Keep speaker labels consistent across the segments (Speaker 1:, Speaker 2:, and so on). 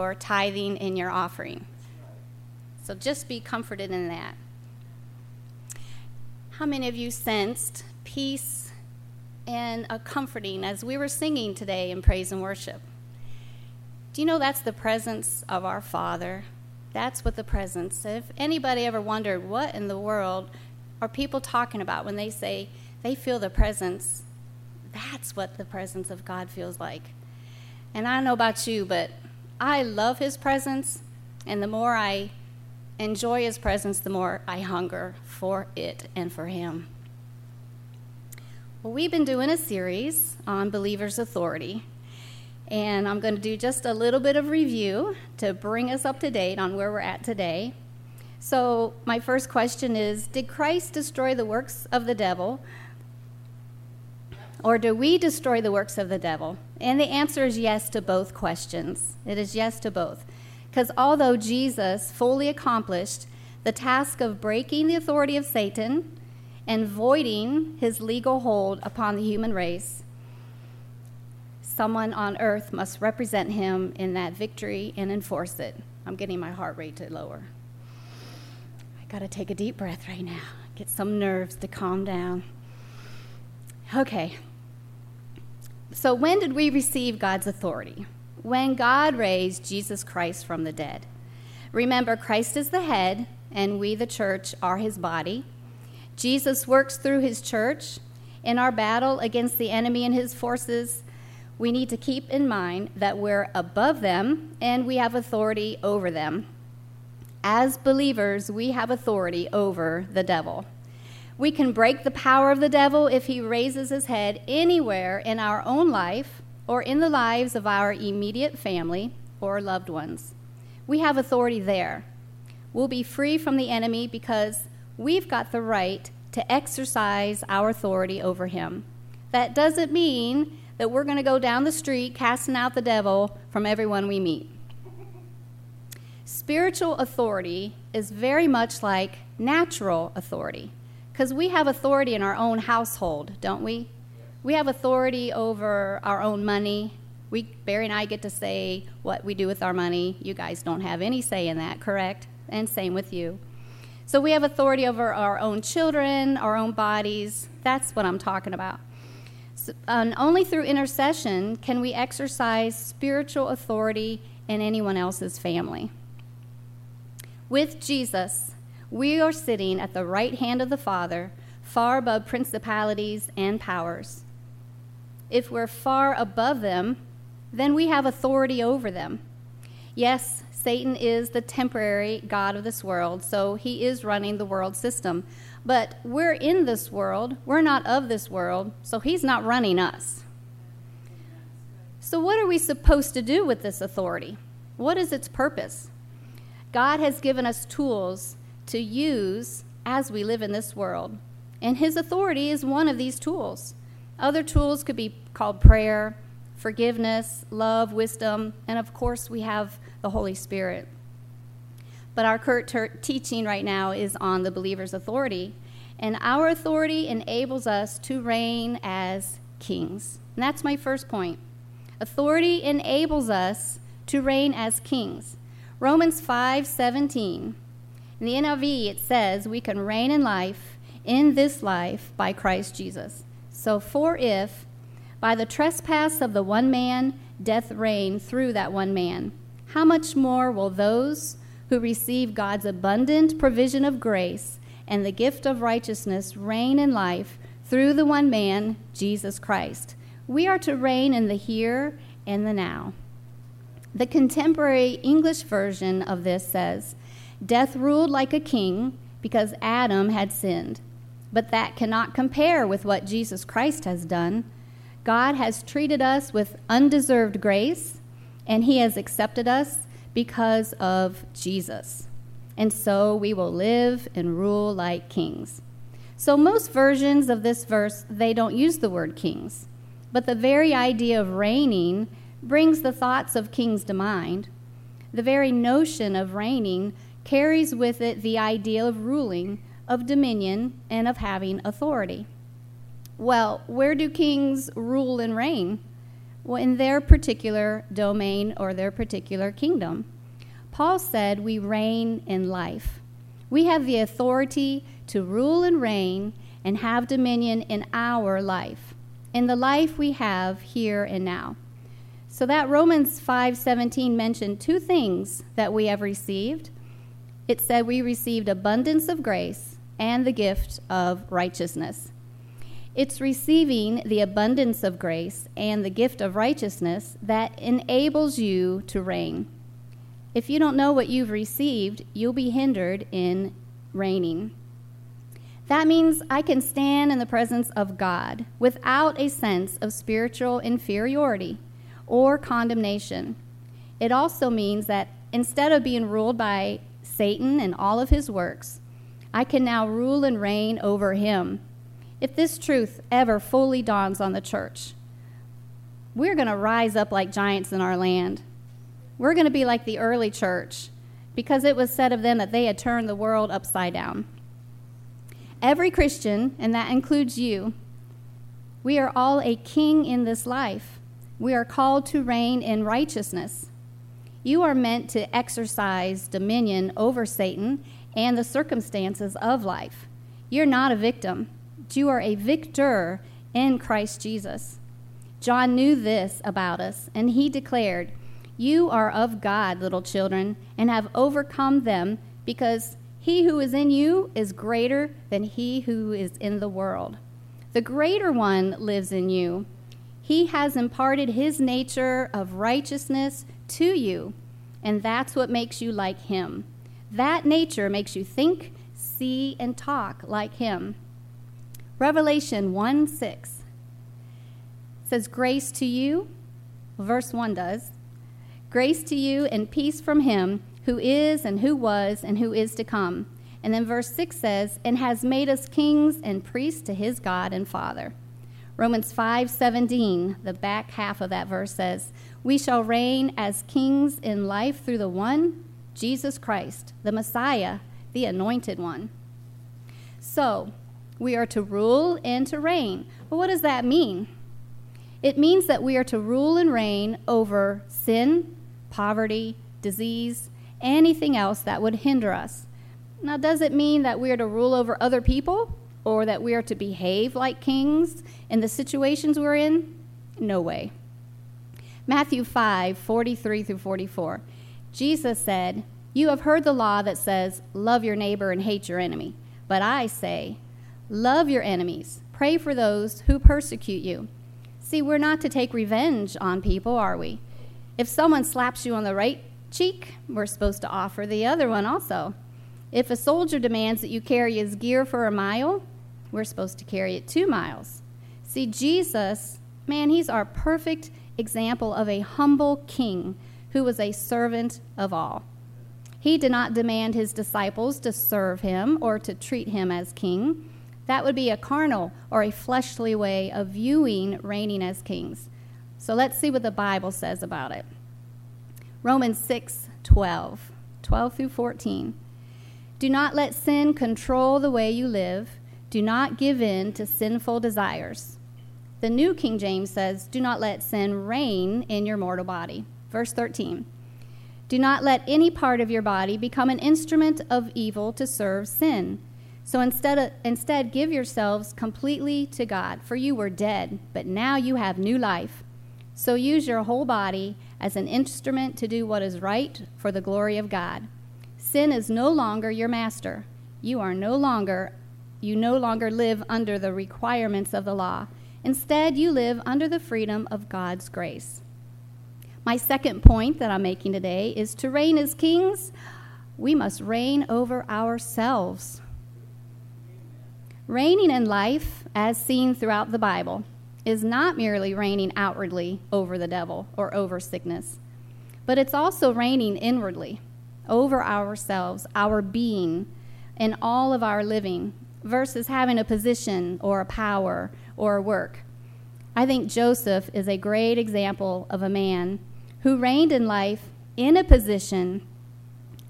Speaker 1: your tithing and your offering. So just be comforted in that. How many of you sensed peace and a comforting as we were singing today in praise and worship? Do you know that's the presence of our Father? That's what the presence. If anybody ever wondered what in the world are people talking about when they say they feel the presence, that's what the presence of God feels like. And I don't know about you, but I love His presence, and the more I enjoy His presence, the more I hunger for it and for Him. Well, we've been doing a series on believers' authority, and I'm going to do just a little bit of review to bring us up to date on where we're at today. So, my first question is Did Christ destroy the works of the devil or do we destroy the works of the devil? And the answer is yes to both questions. It is yes to both. Because although Jesus fully accomplished the task of breaking the authority of Satan and voiding his legal hold upon the human race, someone on earth must represent him in that victory and enforce it. I'm getting my heart rate to lower. I got to take a deep breath right now, get some nerves to calm down. Okay, so, when did we receive God's authority? When God raised Jesus Christ from the dead. Remember, Christ is the head, and we, the church, are his body. Jesus works through his church. In our battle against the enemy and his forces, we need to keep in mind that we're above them and we have authority over them. As believers, we have authority over the devil. We can break the power of the devil if he raises his head anywhere in our own life or in the lives of our immediate family or loved ones. We have authority there. We'll be free from the enemy because we've got the right to exercise our authority over him. That doesn't mean that we're going to go down the street casting out the devil from everyone we meet. Spiritual authority is very much like natural authority. Because we have authority in our own household, don't we? We have authority over our own money. We, Barry and I get to say what we do with our money. You guys don't have any say in that, correct? And same with you. So we have authority over our own children, our own bodies. That's what I'm talking about. So, and only through intercession can we exercise spiritual authority in anyone else's family. With Jesus, we are sitting at the right hand of the Father, far above principalities and powers. If we're far above them, then we have authority over them. Yes, Satan is the temporary God of this world, so he is running the world system. But we're in this world, we're not of this world, so he's not running us. So, what are we supposed to do with this authority? What is its purpose? God has given us tools to use as we live in this world. And his authority is one of these tools. Other tools could be called prayer, forgiveness, love, wisdom, and of course, we have the Holy Spirit. But our current ter- teaching right now is on the believer's authority, and our authority enables us to reign as kings. And that's my first point. Authority enables us to reign as kings. Romans 5:17 in the NIV, it says we can reign in life, in this life, by Christ Jesus. So, for if by the trespass of the one man death reigned through that one man, how much more will those who receive God's abundant provision of grace and the gift of righteousness reign in life through the one man, Jesus Christ? We are to reign in the here and the now. The contemporary English version of this says, Death ruled like a king because Adam had sinned. But that cannot compare with what Jesus Christ has done. God has treated us with undeserved grace, and He has accepted us because of Jesus. And so we will live and rule like kings. So most versions of this verse, they don't use the word kings. But the very idea of reigning brings the thoughts of kings to mind. The very notion of reigning carries with it the idea of ruling, of dominion, and of having authority. Well, where do kings rule and reign? well, in their particular domain or their particular kingdom. Paul said we reign in life. We have the authority to rule and reign and have dominion in our life, in the life we have here and now. So that Romans 5:17 mentioned two things that we have received. It said we received abundance of grace and the gift of righteousness. It's receiving the abundance of grace and the gift of righteousness that enables you to reign. If you don't know what you've received, you'll be hindered in reigning. That means I can stand in the presence of God without a sense of spiritual inferiority or condemnation. It also means that instead of being ruled by Satan and all of his works, I can now rule and reign over him. If this truth ever fully dawns on the church, we're going to rise up like giants in our land. We're going to be like the early church because it was said of them that they had turned the world upside down. Every Christian, and that includes you, we are all a king in this life. We are called to reign in righteousness. You are meant to exercise dominion over Satan and the circumstances of life. You're not a victim, you are a victor in Christ Jesus. John knew this about us, and he declared, You are of God, little children, and have overcome them, because he who is in you is greater than he who is in the world. The greater one lives in you he has imparted His nature of righteousness to you, and that's what makes you like Him. That nature makes you think, see, and talk like Him. Revelation 1 6 says, Grace to you, verse 1 does, grace to you and peace from Him who is and who was and who is to come. And then verse 6 says, And has made us kings and priests to His God and Father. Romans 5:17, the back half of that verse says, "We shall reign as kings in life through the one, Jesus Christ, the Messiah, the anointed one." So, we are to rule and to reign. But what does that mean? It means that we are to rule and reign over sin, poverty, disease, anything else that would hinder us. Now, does it mean that we are to rule over other people? or that we are to behave like kings in the situations we're in? No way. Matthew 5 43 through 44. Jesus said, You have heard the law that says, Love your neighbor and hate your enemy. But I say, Love your enemies, pray for those who persecute you. See, we're not to take revenge on people, are we? If someone slaps you on the right cheek, we're supposed to offer the other one also. If a soldier demands that you carry his gear for a mile, we're supposed to carry it two miles. See, Jesus, man, he's our perfect example of a humble king who was a servant of all. He did not demand his disciples to serve him or to treat him as king. That would be a carnal or a fleshly way of viewing reigning as kings. So let's see what the Bible says about it. Romans 6 12, 12 through 14. Do not let sin control the way you live do not give in to sinful desires. The New King James says, Do not let sin reign in your mortal body. Verse 13. Do not let any part of your body become an instrument of evil to serve sin. So instead, instead, give yourselves completely to God, for you were dead, but now you have new life. So use your whole body as an instrument to do what is right for the glory of God. Sin is no longer your master. You are no longer you no longer live under the requirements of the law. Instead, you live under the freedom of God's grace. My second point that I'm making today is to reign as kings, we must reign over ourselves. Reigning in life, as seen throughout the Bible, is not merely reigning outwardly over the devil or over sickness, but it's also reigning inwardly over ourselves, our being, and all of our living, versus having a position or a power or a work. I think Joseph is a great example of a man who reigned in life in a position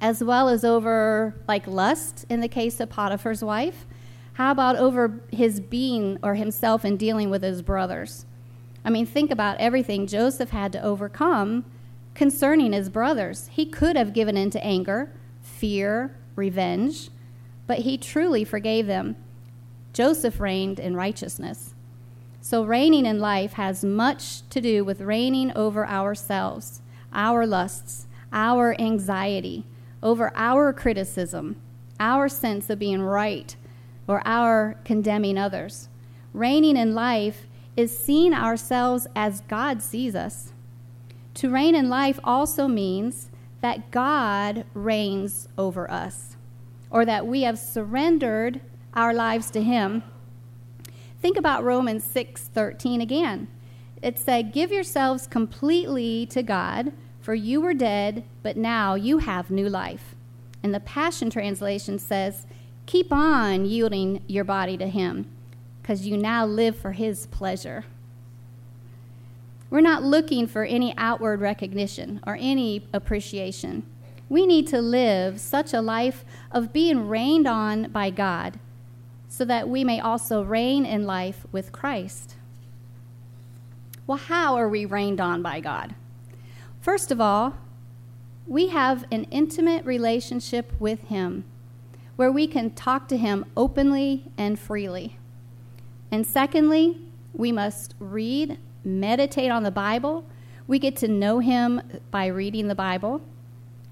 Speaker 1: as well as over like lust in the case of Potiphar's wife. How about over his being or himself in dealing with his brothers? I mean, think about everything Joseph had to overcome concerning his brothers. He could have given in to anger, fear, revenge, but he truly forgave them. Joseph reigned in righteousness. So, reigning in life has much to do with reigning over ourselves, our lusts, our anxiety, over our criticism, our sense of being right, or our condemning others. Reigning in life is seeing ourselves as God sees us. To reign in life also means that God reigns over us, or that we have surrendered our lives to Him. Think about Romans 6:13 again. It said, "Give yourselves completely to God, for you were dead, but now you have new life." And the Passion translation says, "Keep on yielding your body to Him, because you now live for His pleasure." We're not looking for any outward recognition or any appreciation. We need to live such a life of being reigned on by God so that we may also reign in life with Christ. Well, how are we reigned on by God? First of all, we have an intimate relationship with Him where we can talk to Him openly and freely. And secondly, we must read, meditate on the Bible. We get to know Him by reading the Bible.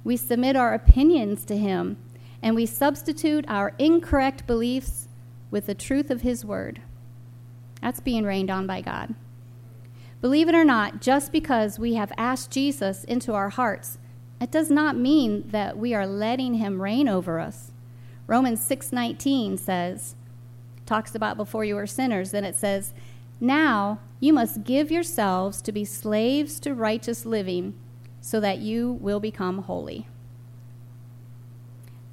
Speaker 1: We submit our opinions to Him, and we substitute our incorrect beliefs with the truth of His Word. That's being reigned on by God. Believe it or not, just because we have asked Jesus into our hearts, it does not mean that we are letting him reign over us. Romans 6:19 says, talks about before you were sinners, then it says, "Now you must give yourselves to be slaves to righteous living, so that you will become holy."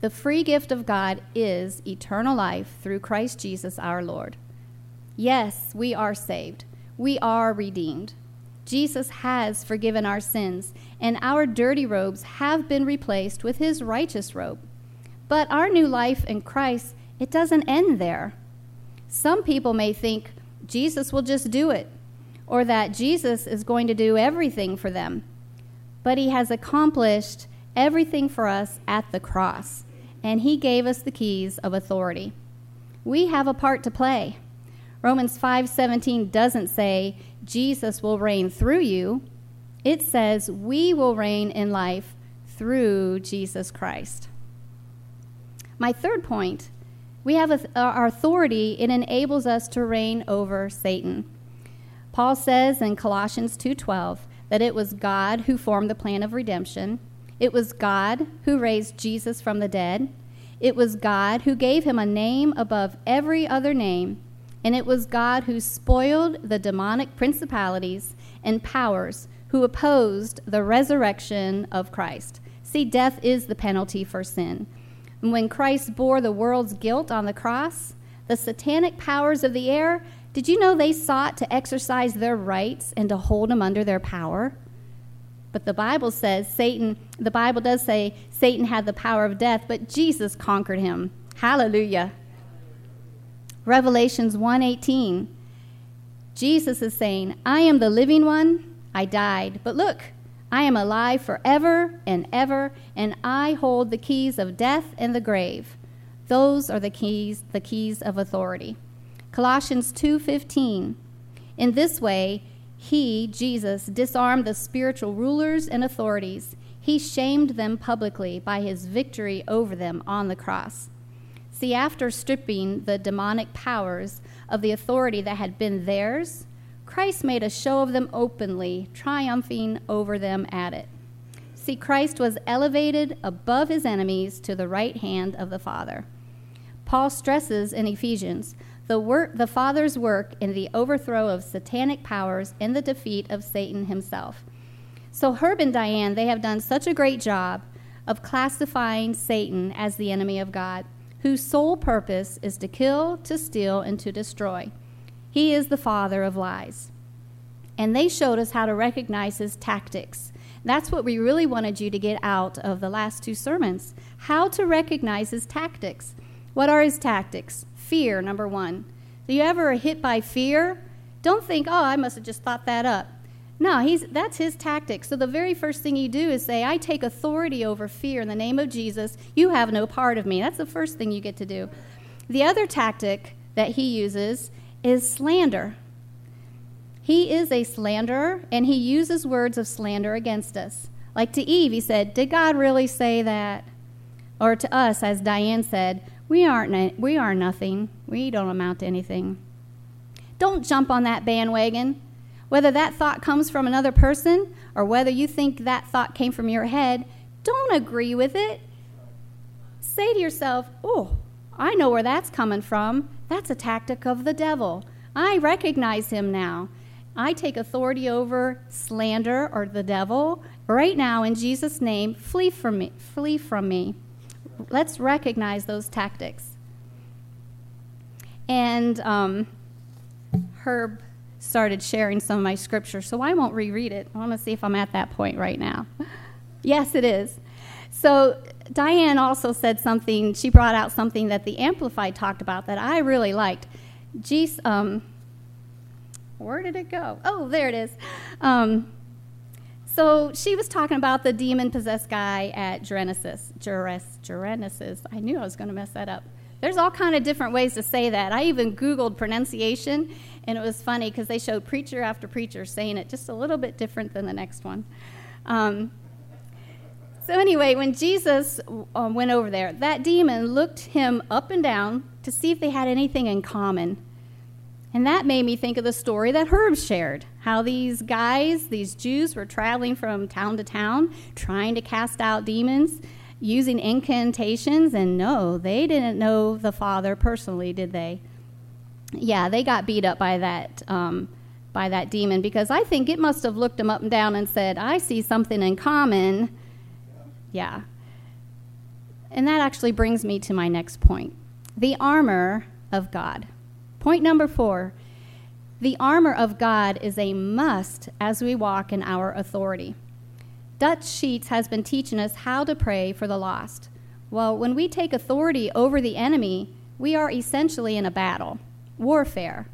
Speaker 1: The free gift of God is eternal life through Christ Jesus our Lord. Yes, we are saved. We are redeemed. Jesus has forgiven our sins, and our dirty robes have been replaced with his righteous robe. But our new life in Christ, it doesn't end there. Some people may think Jesus will just do it, or that Jesus is going to do everything for them. But he has accomplished everything for us at the cross and he gave us the keys of authority. We have a part to play. Romans 5:17 doesn't say Jesus will reign through you. It says we will reign in life through Jesus Christ. My third point, we have our authority, it enables us to reign over Satan. Paul says in Colossians 2:12 that it was God who formed the plan of redemption it was God who raised Jesus from the dead. It was God who gave him a name above every other name. And it was God who spoiled the demonic principalities and powers who opposed the resurrection of Christ. See, death is the penalty for sin. And when Christ bore the world's guilt on the cross, the satanic powers of the air, did you know they sought to exercise their rights and to hold them under their power? But the Bible says Satan, the Bible does say Satan had the power of death, but Jesus conquered him. Hallelujah. Revelations 1:18. Jesus is saying, "I am the living one. I died, but look, I am alive forever and ever, and I hold the keys of death and the grave." Those are the keys, the keys of authority. Colossians 2:15. In this way, he, Jesus, disarmed the spiritual rulers and authorities. He shamed them publicly by his victory over them on the cross. See, after stripping the demonic powers of the authority that had been theirs, Christ made a show of them openly, triumphing over them at it. See, Christ was elevated above his enemies to the right hand of the Father. Paul stresses in Ephesians the, work, the Father's work in the overthrow of satanic powers and the defeat of Satan himself. So, Herb and Diane, they have done such a great job of classifying Satan as the enemy of God, whose sole purpose is to kill, to steal, and to destroy. He is the father of lies. And they showed us how to recognize his tactics. That's what we really wanted you to get out of the last two sermons how to recognize his tactics. What are his tactics? Fear, number one. Do you ever hit by fear? Don't think, oh, I must have just thought that up. No, he's, that's his tactic. So the very first thing you do is say, I take authority over fear in the name of Jesus. You have no part of me. That's the first thing you get to do. The other tactic that he uses is slander. He is a slanderer, and he uses words of slander against us. Like to Eve, he said, Did God really say that? Or to us, as Diane said, we aren't we are nothing. We don't amount to anything. Don't jump on that bandwagon. Whether that thought comes from another person or whether you think that thought came from your head, don't agree with it. Say to yourself, "Oh, I know where that's coming from. That's a tactic of the devil. I recognize him now. I take authority over slander or the devil. Right now, in Jesus' name, flee from me. Flee from me. Let's recognize those tactics. And um, Herb started sharing some of my scripture, so I won't reread it. I want to see if I'm at that point right now. yes, it is. So, Diane also said something, she brought out something that the Amplified talked about that I really liked. Jesus, um, where did it go? Oh, there it is. Um, so she was talking about the demon possessed guy at Genesis. Genesis. I knew I was going to mess that up. There's all kind of different ways to say that. I even Googled pronunciation, and it was funny because they showed preacher after preacher saying it just a little bit different than the next one. Um, so, anyway, when Jesus uh, went over there, that demon looked him up and down to see if they had anything in common. And that made me think of the story that Herb shared how these guys, these Jews, were traveling from town to town trying to cast out demons using incantations. And no, they didn't know the Father personally, did they? yeah, they got beat up by that um, by that demon because I think it must have looked them up and down and said, "I see something in common." Yeah. And that actually brings me to my next point the armor of God. Point number four the armor of God is a must as we walk in our authority. Dutch Sheets has been teaching us how to pray for the lost. Well, when we take authority over the enemy, we are essentially in a battle warfare.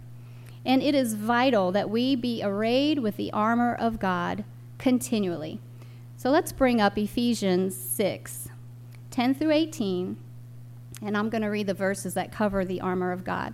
Speaker 1: And it is vital that we be arrayed with the armor of God continually. So let's bring up Ephesians 6 10 through 18. And I'm going to read the verses that cover the armor of God.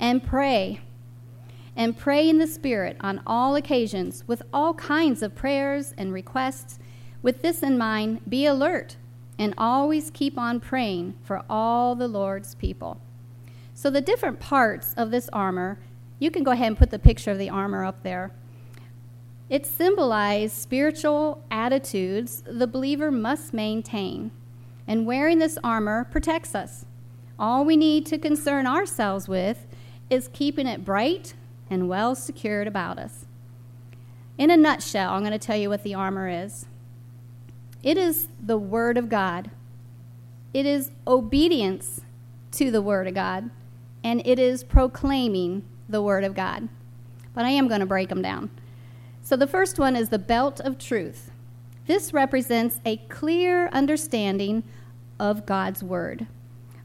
Speaker 1: and pray. And pray in the Spirit on all occasions with all kinds of prayers and requests. With this in mind, be alert and always keep on praying for all the Lord's people. So, the different parts of this armor, you can go ahead and put the picture of the armor up there. It symbolizes spiritual attitudes the believer must maintain. And wearing this armor protects us. All we need to concern ourselves with is keeping it bright and well secured about us. In a nutshell, I'm going to tell you what the armor is. It is the Word of God. It is obedience to the Word of God, and it is proclaiming the Word of God. But I am going to break them down. So the first one is the belt of truth. This represents a clear understanding of God's Word.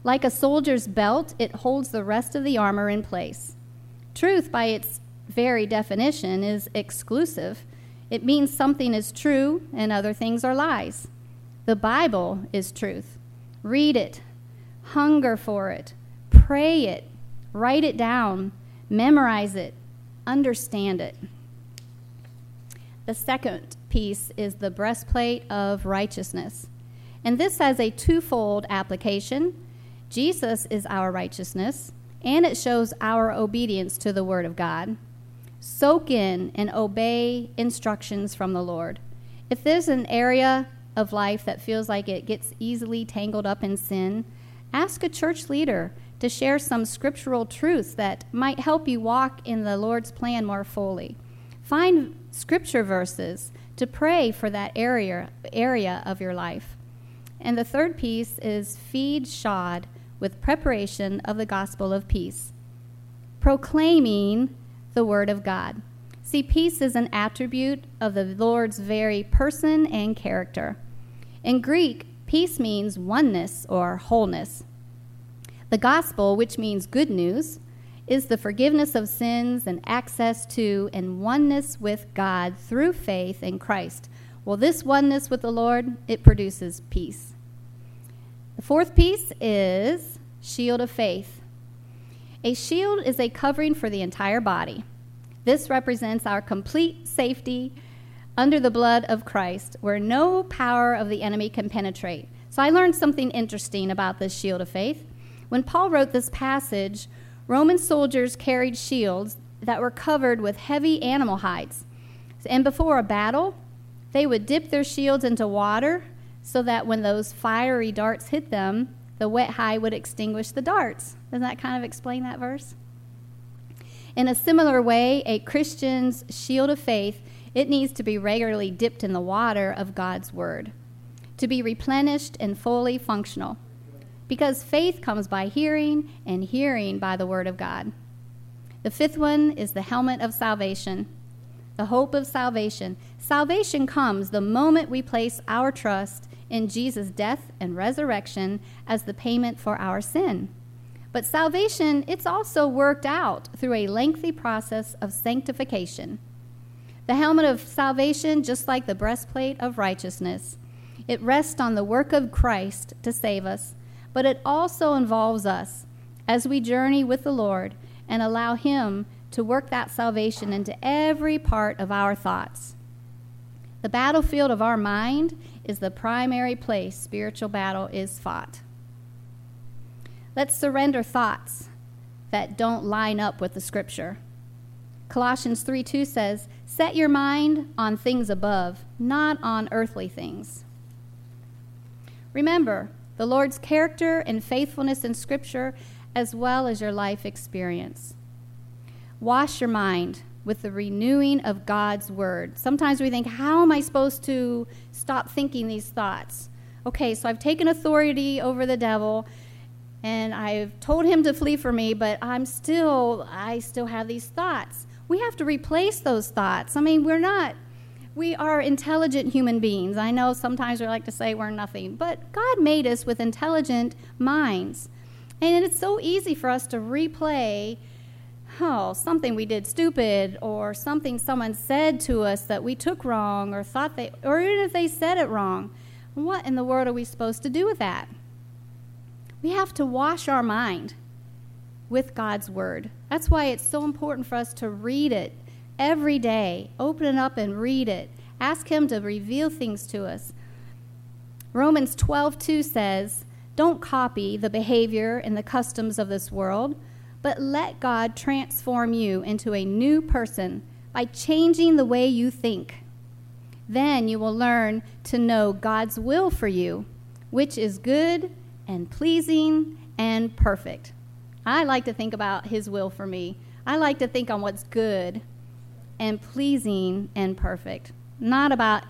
Speaker 1: Like a soldier's belt, it holds the rest of the armor in place. Truth, by its very definition, is exclusive it means something is true and other things are lies. The Bible is truth. Read it, hunger for it, pray it, write it down, memorize it, understand it. the second piece is the breastplate of righteousness. And this has a twofold application. Jesus is our righteousness, and it shows our obedience to the Word of God. Soak in and obey instructions from the Lord. If there's an area of life that feels like it gets easily tangled up in sin, ask a church leader to share some scriptural truths that might help you walk in the Lord's plan more fully. Find scripture verses to pray for that area, area of your life. And the third piece is feed shod with preparation of the gospel of peace, proclaiming the word of God. See, peace is an attribute of the Lord's very person and character. In Greek, peace means oneness or wholeness. The gospel, which means good news, is the forgiveness of sins and access to and oneness with God through faith in Christ. Well, this oneness with the Lord, it produces peace. The fourth piece is shield of faith. A shield is a covering for the entire body. This represents our complete safety under the blood of Christ, where no power of the enemy can penetrate. So I learned something interesting about this shield of faith. When Paul wrote this passage, Roman soldiers carried shields that were covered with heavy animal hides. And before a battle, they would dip their shields into water so that when those fiery darts hit them, the wet hide would extinguish the darts. Doesn't that kind of explain that verse? In a similar way, a Christian's shield of faith, it needs to be regularly dipped in the water of God's word to be replenished and fully functional because faith comes by hearing, and hearing by the Word of God. The fifth one is the helmet of salvation, the hope of salvation. Salvation comes the moment we place our trust in Jesus' death and resurrection as the payment for our sin. But salvation, it's also worked out through a lengthy process of sanctification. The helmet of salvation, just like the breastplate of righteousness, it rests on the work of Christ to save us but it also involves us as we journey with the Lord and allow Him to work that salvation into every part of our thoughts. The battlefield of our mind is the primary place spiritual battle is fought. Let's surrender thoughts that don't line up with the scripture. Colossians 3 2 says, Set your mind on things above, not on earthly things. Remember, the Lord's character and faithfulness in Scripture, as well as your life experience. Wash your mind with the renewing of God's Word. Sometimes we think, how am I supposed to stop thinking these thoughts? Okay, so I've taken authority over the devil and I've told him to flee from me, but I'm still, I still have these thoughts. We have to replace those thoughts. I mean, we're not we are intelligent human beings. I know sometimes we like to say we're nothing, but God made us with intelligent minds. And it's so easy for us to replay, oh, something we did stupid or something someone said to us that we took wrong or thought they, or even if they said it wrong. What in the world are we supposed to do with that? We have to wash our mind with God's Word. That's why it's so important for us to read it every day. Open it up and read it. Ask Him to reveal things to us. Romans 12, 2 says, Don't copy the behavior and the customs of this world, but let God transform you into a new person by changing the way you think. Then you will learn to know God's will for you, which is good and pleasing and perfect. I like to think about His will for me. I like to think on what's good and pleasing and perfect, not about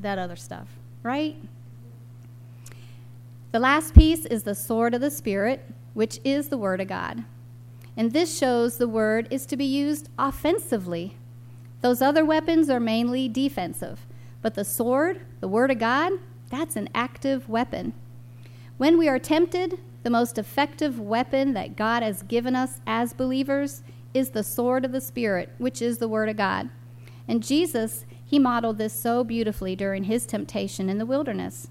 Speaker 1: that other stuff, right? The last piece is the sword of the Spirit, which is the Word of God. And this shows the Word is to be used offensively. Those other weapons are mainly defensive. But the sword, the Word of God, that's an active weapon. When we are tempted, the most effective weapon that God has given us as believers is the sword of the Spirit, which is the Word of God. And Jesus, he modeled this so beautifully during his temptation in the wilderness.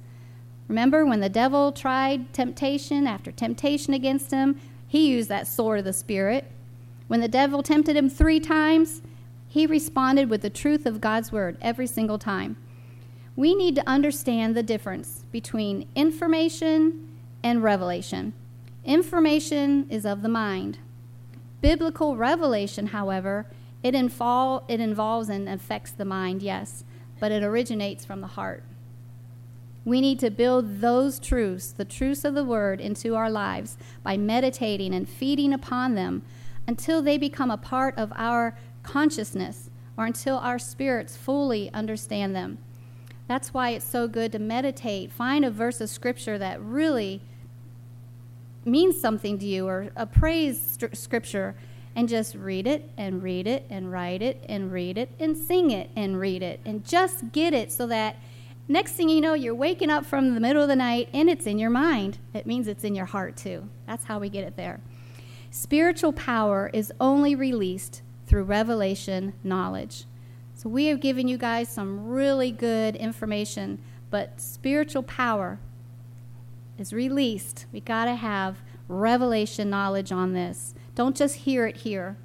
Speaker 1: Remember when the devil tried temptation after temptation against him? He used that sword of the Spirit. When the devil tempted him three times, He responded with the truth of God's word every single time. We need to understand the difference between information and revelation. Information is of the mind. Biblical revelation, however, it, invol- it involves and affects the mind, yes, but it originates from the heart. We need to build those truths, the truths of the Word, into our lives by meditating and feeding upon them until they become a part of our consciousness or until our spirits fully understand them. That's why it's so good to meditate. Find a verse of Scripture that really means something to you or a praise scripture and just read it and read it and write it and read it and sing it and read it and just get it so that next thing you know you're waking up from the middle of the night and it's in your mind. It means it's in your heart too. That's how we get it there. Spiritual power is only released through revelation knowledge. So we have given you guys some really good information but spiritual power is released. We got to have revelation knowledge on this. Don't just hear it here.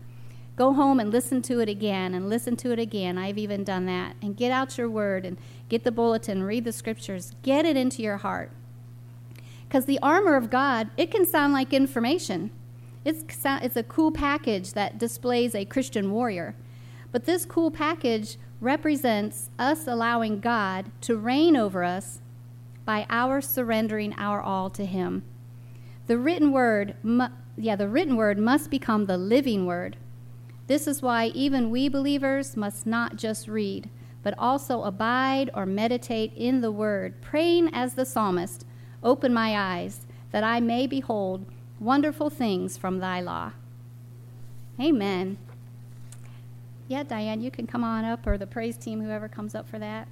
Speaker 1: Go home and listen to it again and listen to it again. I've even done that. And get out your word and get the bulletin, read the scriptures, get it into your heart. Because the armor of God, it can sound like information. It's, it's a cool package that displays a Christian warrior. But this cool package represents us allowing God to reign over us by our surrendering our all to Him. The written word yeah, the written word must become the living word. This is why even we believers must not just read, but also abide or meditate in the word, praying as the psalmist, Open my eyes, that I may behold wonderful things from thy law. Amen. Yeah, Diane, you can come on up, or the praise team, whoever comes up for that.